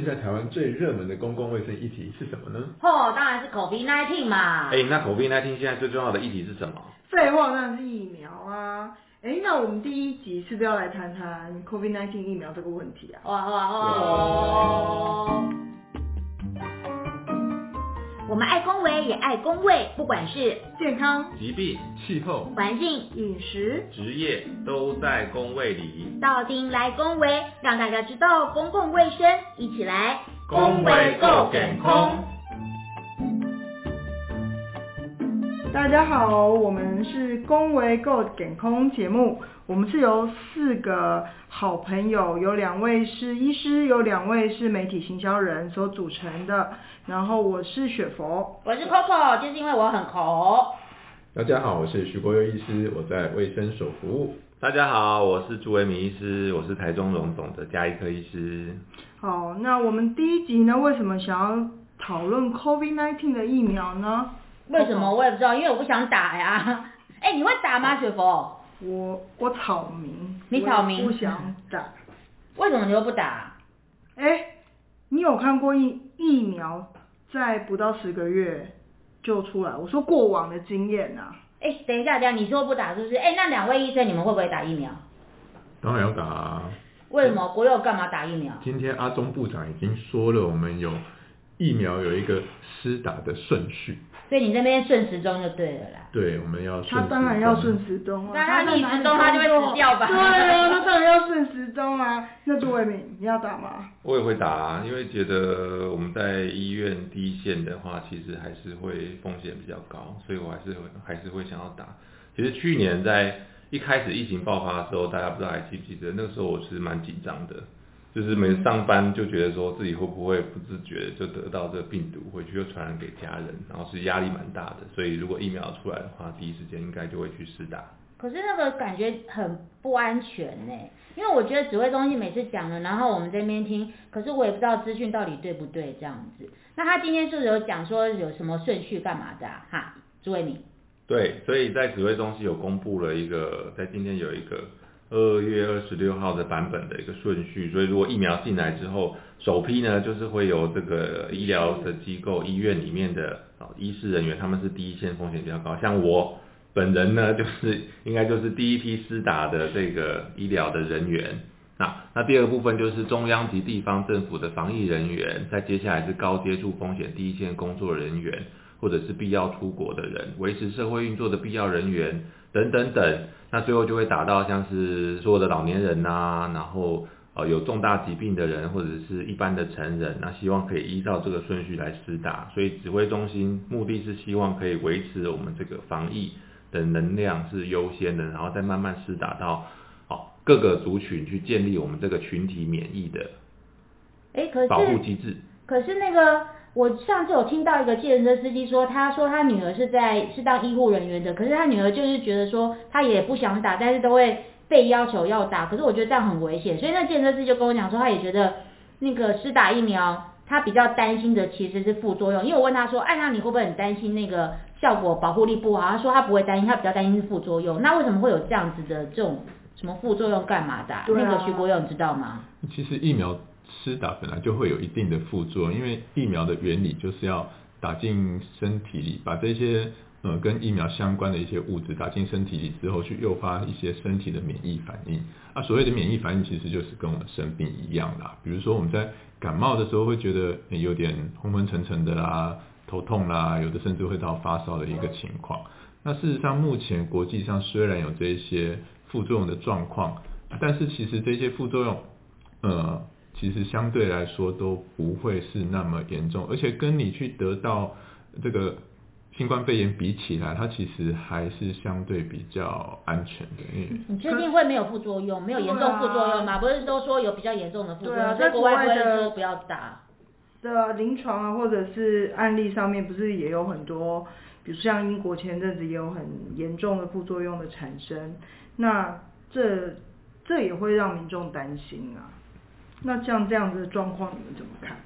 现在台湾最热门的公共卫生议题是什么呢？哦，当然是 COVID-19 嘛。哎，那 COVID-19 现在最重要的议题是什么？废话，当然是疫苗啊。哎，那我们第一集是不是要来谈谈 COVID-19 疫苗这个问题啊？哇哇哇！我们爱公维也爱公卫，不管是健康、疾病、气候、环境、饮食、职业，都在公卫里。到丁来公维，让大家知道公共卫生，一起来公维够健康。大家好，我们是公维够健康节目，我们是由四个好朋友，有两位是医师，有两位是媒体行销人所组成的。然后我是雪佛，我是 Coco，就是因为我很口。大家好，我是徐国佑医师，我在卫生所服务。大家好，我是朱维明医师，我是台中荣总的加医科医师。好，那我们第一集呢，为什么想要讨论 COVID-19 的疫苗呢？为什么我也不知道，因为我不想打呀。哎，你会打吗，雪佛？我我草民，你草民不想打。为什么你又不打？哎，你有看过疫疫苗在不到十个月就出来？我说过往的经验呐。哎，等一下，等下，你说不打是不是？哎，那两位医生，你们会不会打疫苗？当然要打。啊为什么国药干嘛打疫苗？今天阿中部长已经说了，我们有疫苗有一个施打的顺序。所以你那边顺时钟就对了啦。对，我们要。他当然要顺时钟啊。那他逆时钟他就会死掉吧？对啊，他当然要顺时钟啊。那朱伟敏，你要打吗？我也会打啊，因为觉得我们在医院第一线的话，其实还是会风险比较高，所以我还是会还是会想要打。其实去年在一开始疫情爆发的时候，大家不知道还记不记得，那个时候我是蛮紧张的。就是每次上班就觉得说自己会不会不自觉就得到这个病毒，回去又传染给家人，然后是压力蛮大的。所以如果疫苗出来的话，第一时间应该就会去试打。可是那个感觉很不安全呢，因为我觉得指挥中心每次讲了，然后我们这边听，可是我也不知道资讯到底对不对这样子。那他今天是不是有讲说有什么顺序干嘛的哈？朱伟明。对，所以在指挥中心有公布了一个，在今天有一个。二月二十六号的版本的一个顺序，所以如果疫苗进来之后，首批呢就是会有这个医疗的机构、医院里面的啊医师人员，他们是第一线风险比较高。像我本人呢，就是应该就是第一批施打的这个医疗的人员。那那第二部分就是中央及地方政府的防疫人员，在接下来是高接触风险第一线工作人员，或者是必要出国的人，维持社会运作的必要人员等等等。那最后就会打到像是所有的老年人呐，然后呃有重大疾病的人或者是一般的成人，那希望可以依照这个顺序来施打。所以指挥中心目的是希望可以维持我们这个防疫的能量是优先的，然后再慢慢施打到好各个族群去建立我们这个群体免疫的，哎，可是保护机制。可是那个。我上次有听到一个计程车司机说，他说他女儿是在是当医护人员的，可是他女儿就是觉得说他也不想打，但是都会被要求要打。可是我觉得这样很危险，所以那计程车司机就跟我讲说，他也觉得那个施打疫苗，他比较担心的其实是副作用。因为我问他说，哎，那你会不会很担心那个效果保护力不好？他说他不会担心，他比较担心是副作用。那为什么会有这样子的这种什么副作用干嘛的？那个徐国勇知道吗？其实疫苗。施打本来就会有一定的副作用，因为疫苗的原理就是要打进身体里，把这些呃跟疫苗相关的一些物质打进身体里之后，去诱发一些身体的免疫反应。啊，所谓的免疫反应其实就是跟我们生病一样啦。比如说我们在感冒的时候会觉得有点昏昏沉沉的啦，头痛啦，有的甚至会到发烧的一个情况。那事实上目前国际上虽然有这一些副作用的状况，但是其实这些副作用，呃。其实相对来说都不会是那么严重，而且跟你去得到这个新冠肺炎比起来，它其实还是相对比较安全的。嗯，你确定会没有副作用？没有严重副作用吗？不是都说有比较严重的副作用？在国外的说不要打。的临床啊，或者是案例上面，不是也有很多，比如像英国前阵子也有很严重的副作用的产生，那这这也会让民众担心啊。那像这样子的状况，你们怎么看？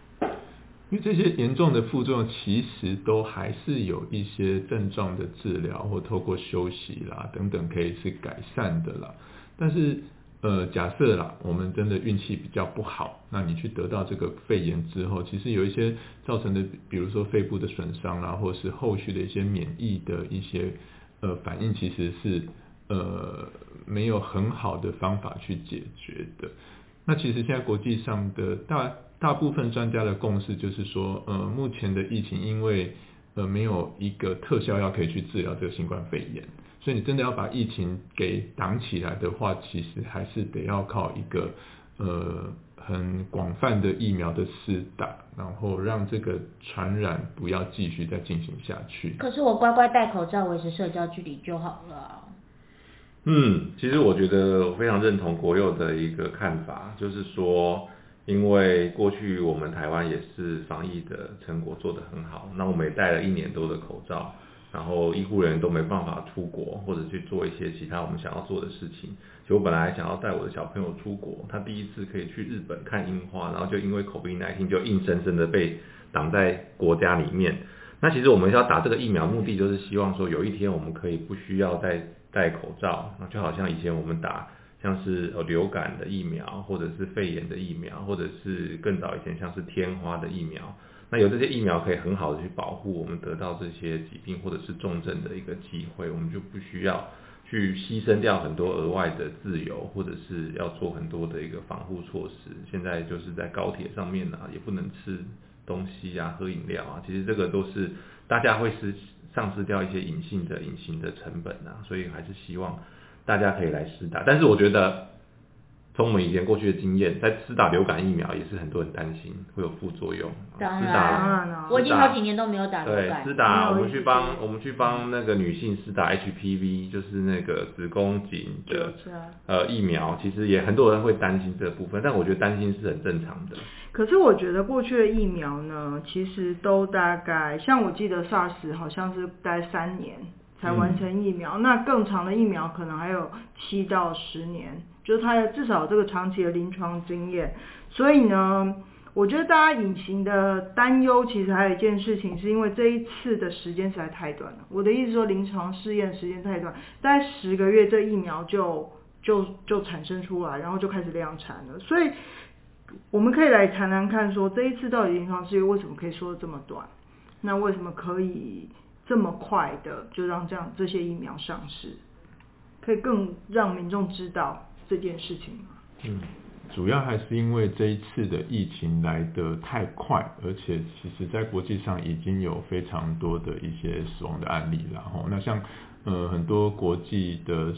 因为这些严重的副作用，其实都还是有一些症状的治疗，或透过休息啦等等，可以是改善的啦。但是，呃，假设啦，我们真的运气比较不好，那你去得到这个肺炎之后，其实有一些造成的，比如说肺部的损伤啦，或是后续的一些免疫的一些呃反应，其实是呃没有很好的方法去解决的。那其实现在国际上的大大部分专家的共识就是说，呃，目前的疫情因为呃没有一个特效药可以去治疗这个新冠肺炎。所以你真的要把疫情给挡起来的话，其实还是得要靠一个呃很广泛的疫苗的施打，然后让这个传染不要继续再进行下去。可是我乖乖戴口罩，维持社交距离就好了。嗯，其实我觉得我非常认同国佑的一个看法，就是说，因为过去我们台湾也是防疫的成果做得很好，那我们也戴了一年多的口罩。然后医护人员都没办法出国，或者去做一些其他我们想要做的事情。就我本来想要带我的小朋友出国，他第一次可以去日本看樱花，然后就因为口鼻耐性，就硬生生的被挡在国家里面。那其实我们要打这个疫苗，目的就是希望说有一天我们可以不需要再戴口罩，那就好像以前我们打像是呃流感的疫苗，或者是肺炎的疫苗，或者是更早以前像是天花的疫苗。那有这些疫苗可以很好的去保护我们得到这些疾病或者是重症的一个机会，我们就不需要去牺牲掉很多额外的自由，或者是要做很多的一个防护措施。现在就是在高铁上面呢，也不能吃东西啊、喝饮料啊，其实这个都是大家会失丧失掉一些隐性的隐形的成本啊，所以还是希望大家可以来试打。但是我觉得。从我们以前过去的经验，在施打流感疫苗也是很多人担心会有副作用。当然，我已经好几年都没有打流感。对，施打我们去帮我们去帮那个女性施打 HPV，就是那个子宫颈的呃疫苗，其实也很多人会担心这部分，但我觉得担心是很正常的。可是我觉得过去的疫苗呢，其实都大概像我记得 SARS 好像是待三年才完成疫苗，那更长的疫苗可能还有七到十年。就是它至少这个长期的临床经验，所以呢，我觉得大家隐形的担忧，其实还有一件事情，是因为这一次的时间实在太短了。我的意思说，临床试验时间太短，大概十个月，这疫苗就就就产生出来，然后就开始量产了。所以我们可以来谈谈看，说这一次到底临床试验为什么可以说的这么短？那为什么可以这么快的就让这样这些疫苗上市，可以更让民众知道？这件事情嗯，主要还是因为这一次的疫情来得太快，而且其实在国际上已经有非常多的一些死亡的案例，然后那像呃很多国际的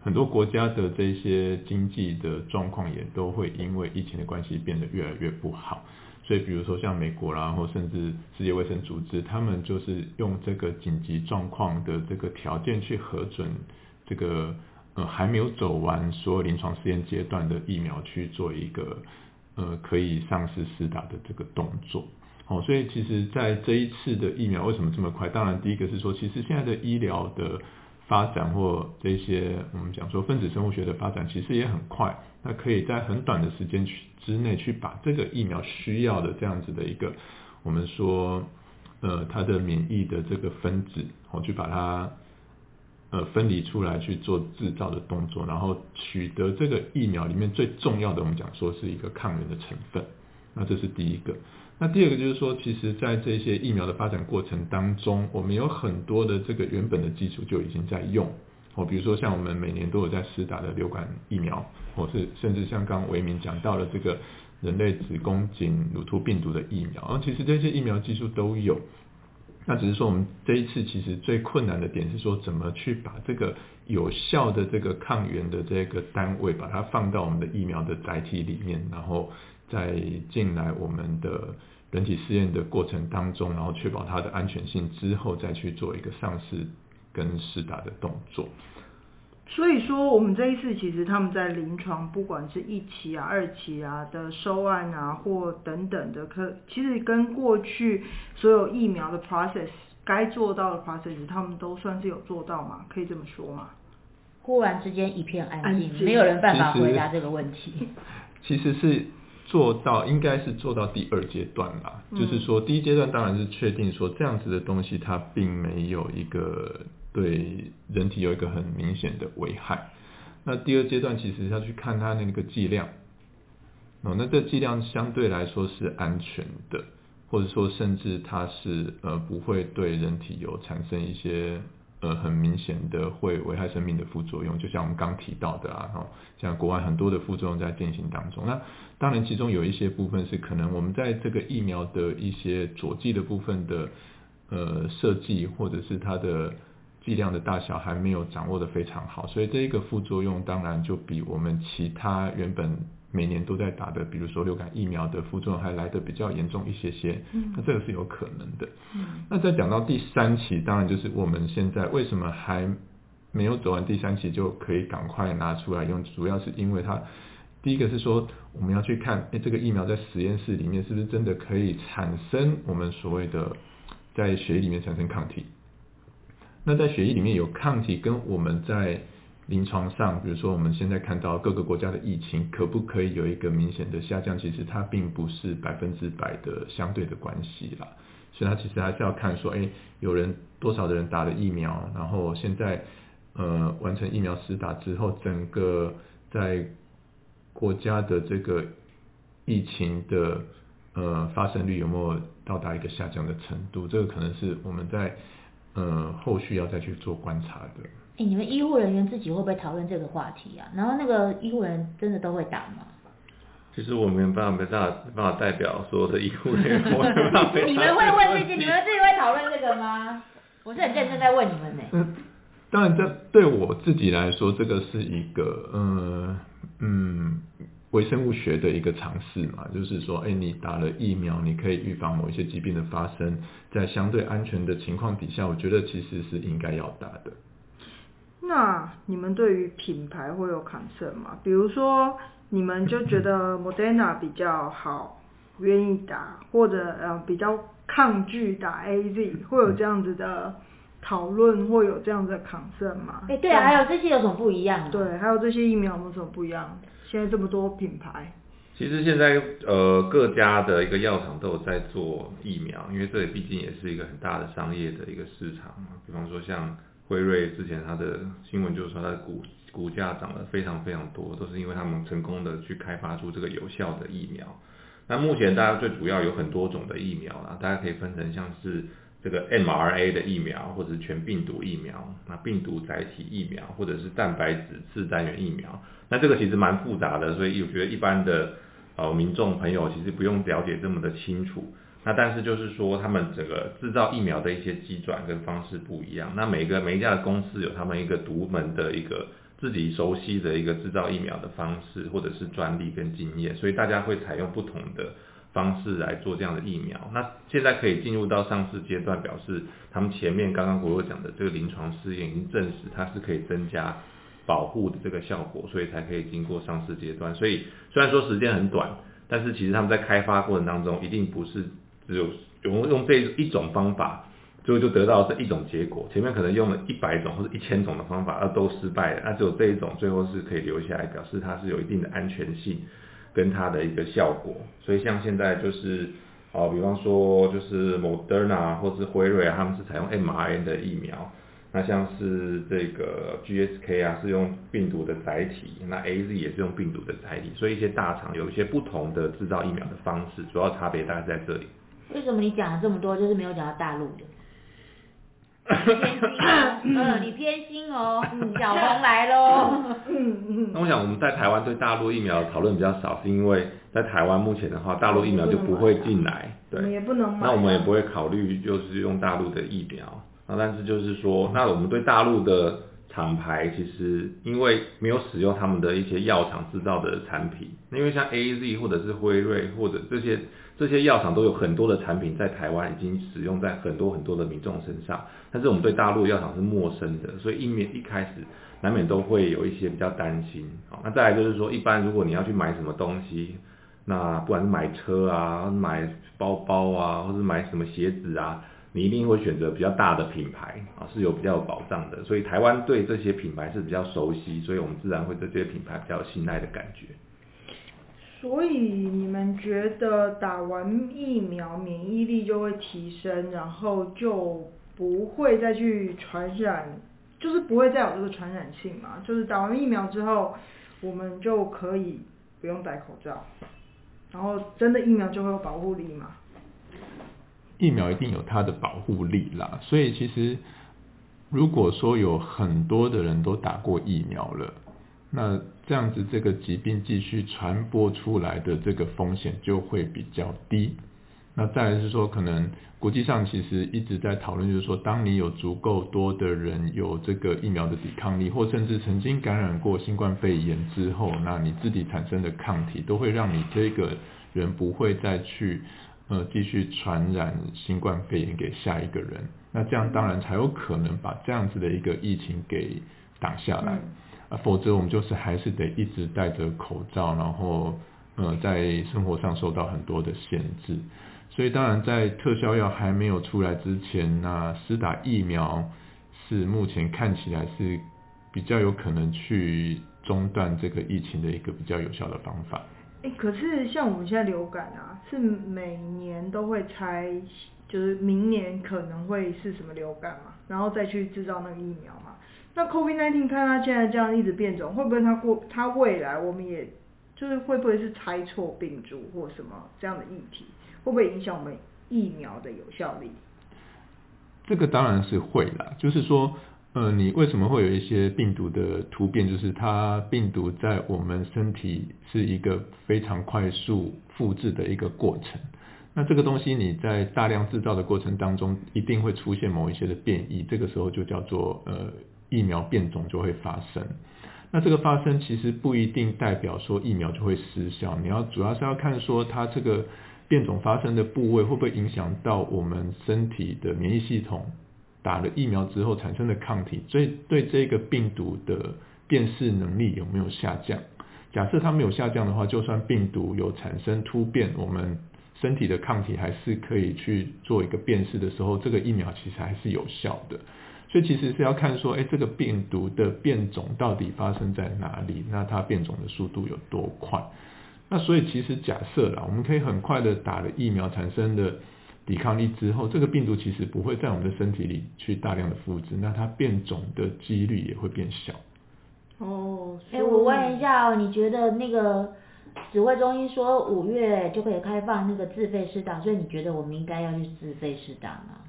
很多国家的这些经济的状况也都会因为疫情的关系变得越来越不好，所以比如说像美国然后甚至世界卫生组织，他们就是用这个紧急状况的这个条件去核准这个。呃，还没有走完所有临床试验阶段的疫苗去做一个呃可以上市试打的这个动作，哦，所以其实在这一次的疫苗为什么这么快？当然，第一个是说，其实现在的医疗的发展或这些我们讲说分子生物学的发展，其实也很快，那可以在很短的时间去之内去把这个疫苗需要的这样子的一个我们说呃它的免疫的这个分子，哦，去把它。呃，分离出来去做制造的动作，然后取得这个疫苗里面最重要的，我们讲说是一个抗原的成分。那这是第一个。那第二个就是说，其实在这些疫苗的发展过程当中，我们有很多的这个原本的技术就已经在用。哦，比如说像我们每年都有在施打的流感疫苗，或是甚至像刚维明讲到了这个人类子宫颈乳突病毒的疫苗，然后其实这些疫苗技术都有。那只是说，我们这一次其实最困难的点是说，怎么去把这个有效的这个抗原的这个单位，把它放到我们的疫苗的载体里面，然后再进来我们的人体试验的过程当中，然后确保它的安全性之后，再去做一个上市跟试打的动作。所以说，我们这一次其实他们在临床，不管是一期啊、二期啊的收案啊，或等等的，可其实跟过去所有疫苗的 process 该做到的 process，他们都算是有做到嘛？可以这么说吗？忽然之间一片安静，没有人办法回答这个问题。其实是做到，应该是做到第二阶段啦。就是说，第一阶段当然是确定说这样子的东西，它并没有一个。对人体有一个很明显的危害，那第二阶段其实要去看它那个剂量，哦，那这剂量相对来说是安全的，或者说甚至它是呃不会对人体有产生一些呃很明显的会危害生命的副作用，就像我们刚提到的啊，哦，像国外很多的副作用在进行当中。那当然其中有一些部分是可能我们在这个疫苗的一些佐剂的部分的呃设计或者是它的剂量的大小还没有掌握的非常好，所以这一个副作用当然就比我们其他原本每年都在打的，比如说流感疫苗的副作用还来得比较严重一些些。嗯那这个是有可能的。嗯那再讲到第三期，当然就是我们现在为什么还没有走完第三期就可以赶快拿出来用，主要是因为它第一个是说我们要去看，哎，这个疫苗在实验室里面是不是真的可以产生我们所谓的在血液里面产生抗体。那在血液里面有抗体，跟我们在临床上，比如说我们现在看到各个国家的疫情，可不可以有一个明显的下降？其实它并不是百分之百的相对的关系啦。所以它其实还是要看说，哎，有人多少的人打了疫苗，然后现在呃完成疫苗施打之后，整个在国家的这个疫情的呃发生率有没有到达一个下降的程度？这个可能是我们在呃后续要再去做观察的。哎，你们医护人员自己会不会讨论这个话题啊？然后那个医护人真的都会打吗？其实我没有办法没办法没办法代表所有的医护人员，我没办法 你们会问这些？你们自己会讨论这个吗？我是很认真在问你们呢。嗯，当然，这对我自己来说，这个是一个呃嗯微生物学的一个尝试嘛，就是说，哎，你打了疫苗，你可以预防某一些疾病的发生，在相对安全的情况底下，我觉得其实是应该要打的。那你们对于品牌会有 concern 吗？比如说，你们就觉得 Moderna 比较好，愿意打，或者呃比较抗拒打 AZ，会有这样子的讨论，会有这样子的 concern 吗？哎，对啊，还有这些有什么不一样啊？对，还有这些疫苗有没有什么不一样？现在这么多品牌，其实现在呃各家的一个药厂都有在做疫苗，因为这里毕竟也是一个很大的商业的一个市场嘛。比方说像辉瑞之前它的新闻就是说它的股股价涨得非常非常多，都是因为他们成功的去开发出这个有效的疫苗。那目前大家最主要有很多种的疫苗啦，大家可以分成像是这个 mRNA 的疫苗，或者是全病毒疫苗，那病毒载体疫苗，或者是蛋白质次单元疫苗。那这个其实蛮复杂的，所以我觉得一般的呃民众朋友其实不用了解这么的清楚。那但是就是说，他们整个制造疫苗的一些机转跟方式不一样。那每个每一家的公司有他们一个独门的一个自己熟悉的一个制造疫苗的方式，或者是专利跟经验，所以大家会采用不同的方式来做这样的疫苗。那现在可以进入到上市阶段，表示他们前面刚刚国友讲的这个临床试验已经证实它是可以增加保护的这个效果，所以才可以经过上市阶段。所以虽然说时间很短，但是其实他们在开发过程当中一定不是只有用用这一种方法。最后就得到这一种结果，前面可能用了一百种或者一千种的方法，而都失败了，那只有这一种最后是可以留下来，表示它是有一定的安全性跟它的一个效果。所以像现在就是，哦，比方说就是 Moderna 或是辉瑞啊，他们是采用 mRNA 的疫苗，那像是这个 GSK 啊是用病毒的载体，那 AZ 也是用病毒的载体，所以一些大厂有一些不同的制造疫苗的方式，主要差别大概在这里。为什么你讲了这么多，就是没有讲到大陆的？偏心哦，嗯，你偏心哦，嗯，小红来喽。嗯嗯，那我想我们在台湾对大陆疫苗讨论比较少，是因为在台湾目前的话，大陆疫苗就不会进来，对也，不能。那我们也不会考虑就是用大陆的疫苗。那但是就是说，那我们对大陆的厂牌其实因为没有使用他们的一些药厂制造的产品，因为像 A Z 或者是辉瑞或者这些这些药厂都有很多的产品在台湾已经使用在很多很多的民众身上，但是我们对大陆药厂是陌生的，所以一面一开始难免都会有一些比较担心。好，那再来就是说，一般如果你要去买什么东西，那不管是买车啊、买包包啊，或者买什么鞋子啊，你一定会选择比较大的品牌啊，是有比较有保障的。所以台湾对这些品牌是比较熟悉，所以我们自然会对这些品牌比较有信赖的感觉。所以你们觉得打完疫苗免疫力就会提升，然后就不会再去传染就是不会再有这个传染性嘛，就是打完疫苗之后，我们就可以不用戴口罩，然后真的疫苗就会有保护力嘛。疫苗一定有它的保护力啦，所以其实如果说有很多的人都打过疫苗了，那这样子这个疾病继续传播出来的这个风险就会比较低。那再来是说，可能国际上其实一直在讨论，就是说，当你有足够多的人有这个疫苗的抵抗力，或甚至曾经感染过新冠肺炎之后，那你自己产生的抗体都会让你这个人不会再去呃继续传染新冠肺炎给下一个人。那这样当然才有可能把这样子的一个疫情给挡下来。啊，否则我们就是还是得一直戴着口罩，然后呃在生活上受到很多的限制。所以当然，在特效药还没有出来之前，那施打疫苗是目前看起来是比较有可能去中断这个疫情的一个比较有效的方法。哎，可是像我们现在流感啊，是每年都会猜，就是明年可能会是什么流感嘛，然后再去制造那个疫苗嘛。那 COVID-19 看它现在这样一直变种，会不会它过它未来我们也就是会不会是猜错病株或什么这样的议题？会不会影响我们疫苗的有效力？这个当然是会啦，就是说，呃，你为什么会有一些病毒的突变？就是它病毒在我们身体是一个非常快速复制的一个过程。那这个东西你在大量制造的过程当中，一定会出现某一些的变异，这个时候就叫做呃疫苗变种就会发生。那这个发生其实不一定代表说疫苗就会失效，你要主要是要看说它这个。变种发生的部位会不会影响到我们身体的免疫系统？打了疫苗之后产生的抗体，所以对这个病毒的辨识能力有没有下降？假设它没有下降的话，就算病毒有产生突变，我们身体的抗体还是可以去做一个辨识的时候，这个疫苗其实还是有效的。所以其实是要看说，哎，这个病毒的变种到底发生在哪里？那它变种的速度有多快？那所以其实假设啦，我们可以很快的打了疫苗产生的抵抗力之后，这个病毒其实不会在我们的身体里去大量的复制，那它变种的几率也会变小。哦，哎，我问一下哦，你觉得那个指挥中心说五月就可以开放那个自费试打，所以你觉得我们应该要去自费试打吗？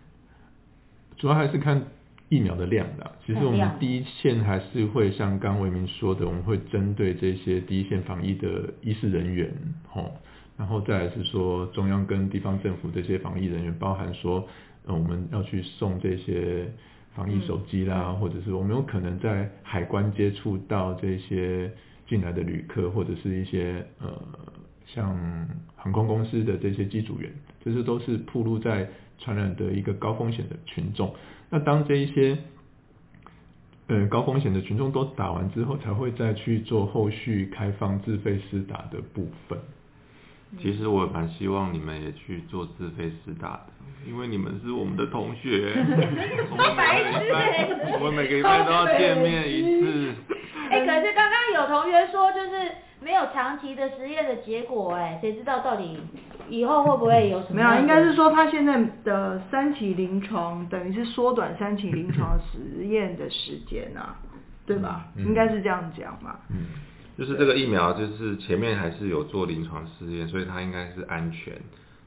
主要还是看。疫苗的量的，其实我们第一线还是会像刚维明说的，我们会针对这些第一线防疫的医师人员，吼，然后再来是说中央跟地方政府这些防疫人员，包含说，呃，我们要去送这些防疫手机啦，或者是我们有可能在海关接触到这些进来的旅客，或者是一些呃，像航空公司的这些机组员，这些都是暴露在传染的一个高风险的群众。那当这一些，呃高风险的群众都打完之后，才会再去做后续开放自费施打的部分。其实我蛮希望你们也去做自费施打的，因为你们是我们的同学，我们每个礼拜，我们每个礼拜都要见面一次。哎，可是刚刚有同学说，就是没有长期的实验的结果，哎，谁知道到底？以后会不会有什么？没有，应该是说他现在的三期临床等于是缩短三期临床实验的时间啊，对吧？应该是这样讲嘛。嗯，就是这个疫苗，就是前面还是有做临床试验，所以它应该是安全，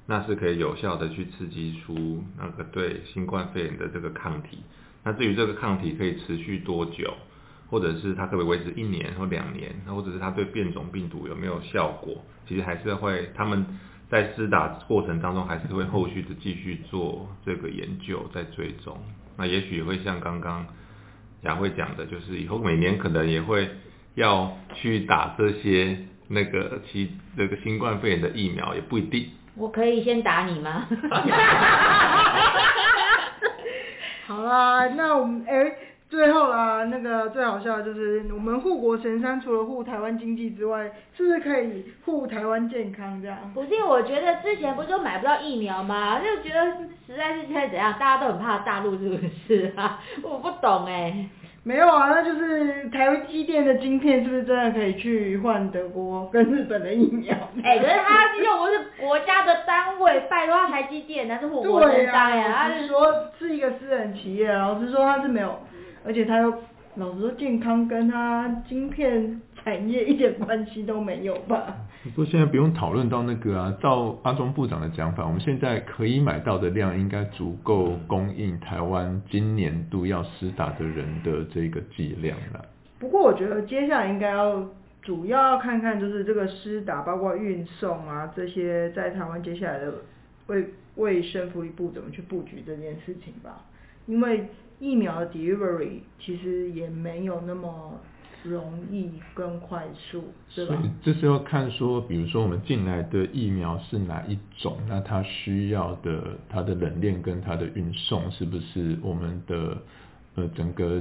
那是可以有效的去刺激出那个对新冠肺炎的这个抗体。那至于这个抗体可以持续多久，或者是它可以维持一年或两年，那或者是它对变种病毒有没有效果，其实还是会他们。在施打过程当中，还是会后续的继续做这个研究，在追踪。那也许会像刚刚雅慧讲的，就是以后每年可能也会要去打这些那个其这个新冠肺炎的疫苗，也不一定。我可以先打你吗？好啦，那我们哎。最后啦，那个最好笑的就是我们护国神山，除了护台湾经济之外，是不是可以护台湾健康这样？不是，我觉得之前不就买不到疫苗吗？就觉得实在是现在怎样，大家都很怕大陆，是不是啊？我不懂哎。没有啊，那就是台湾机电的晶片，是不是真的可以去换德国跟日本的疫苗？哎，可是他又不是国家的单位，拜托台积电，那是护国神山呀。他是说是一个私人企业，老实说他是没有。而且他又老实说健康跟他晶片产业一点关系都没有吧？不过现在不用讨论到那个啊，照阿中部长的讲法，我们现在可以买到的量应该足够供应台湾今年度要施打的人的这个剂量了。不过我觉得接下来应该要主要要看看就是这个施打，包括运送啊这些，在台湾接下来的卫卫生福利部怎么去布局这件事情吧。因为疫苗的 delivery 其实也没有那么容易跟快速，对吧？所以这是要看说，比如说我们进来的疫苗是哪一种，那它需要的它的冷链跟它的运送是不是我们的呃整个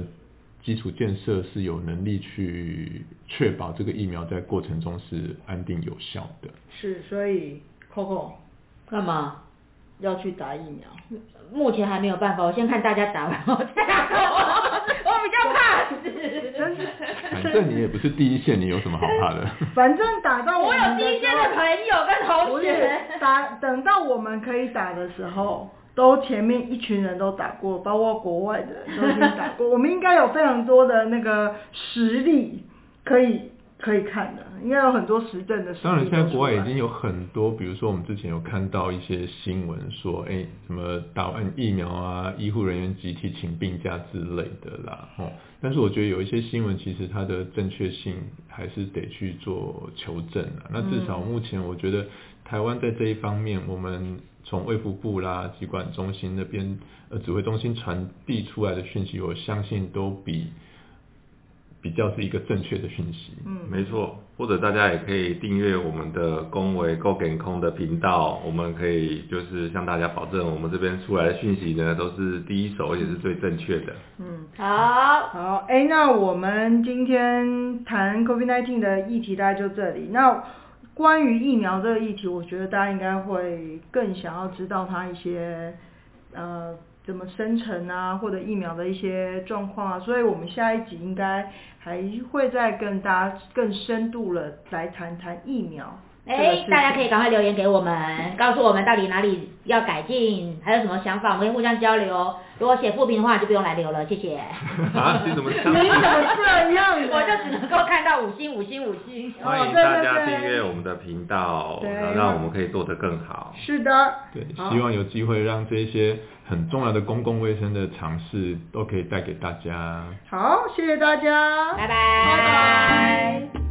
基础建设是有能力去确保这个疫苗在过程中是安定有效的。是，所以 Coco 干嘛？要去打疫苗。目前还没有办法，我先看大家打完我再打。我比较怕死。反正你也不是第一线，你有什么好怕的？反正打到我有第一线的朋友跟同学。打，等到我们可以打的时候，都前面一群人都打过，包括国外的人都已经打过，我们应该有非常多的那个实力可以可以看的，应该有很多实证的实力都出来。当然，现在国外已经有很多，比如说我们之前有看到一些新闻说，哎，什么打完疫苗啊，医护人员集体请病假之类的啦，哦。但是我觉得有一些新闻其实它的正确性还是得去做求证啊。那至少目前我觉得台湾在这一方面，我们从卫福部啦、疾管中心那边呃指挥中心传递出来的讯息，我相信都比比较是一个正确的讯息。嗯，没错，或者大家也可以订阅我们的公维 Go 给空的频道，我们可以就是向大家保证，我们这边出来的讯息呢都是第一手，而且是最正确的。嗯。好，好，哎，那我们今天谈 COVID-19 的议题大概就这里。那关于疫苗这个议题，我觉得大家应该会更想要知道它一些呃怎么生成啊，或者疫苗的一些状况啊，所以我们下一集应该还会再跟大家更深度了来谈谈疫苗。哎，大家可以赶快留言给我们，告诉我们到底哪里要改进，还有什么想法，我们可以互相交流。如果写负评的话，就不用来留了，谢谢。啊，你怎么相信？你怎么这样？我就只能够看到五星、五星、五星。欢迎大家订阅我们的频道，对让让我们可以做得更好。是的，对，希望有机会让这些很重要的公共卫生的尝试都可以带给大家。好，谢谢大家，拜拜。拜拜。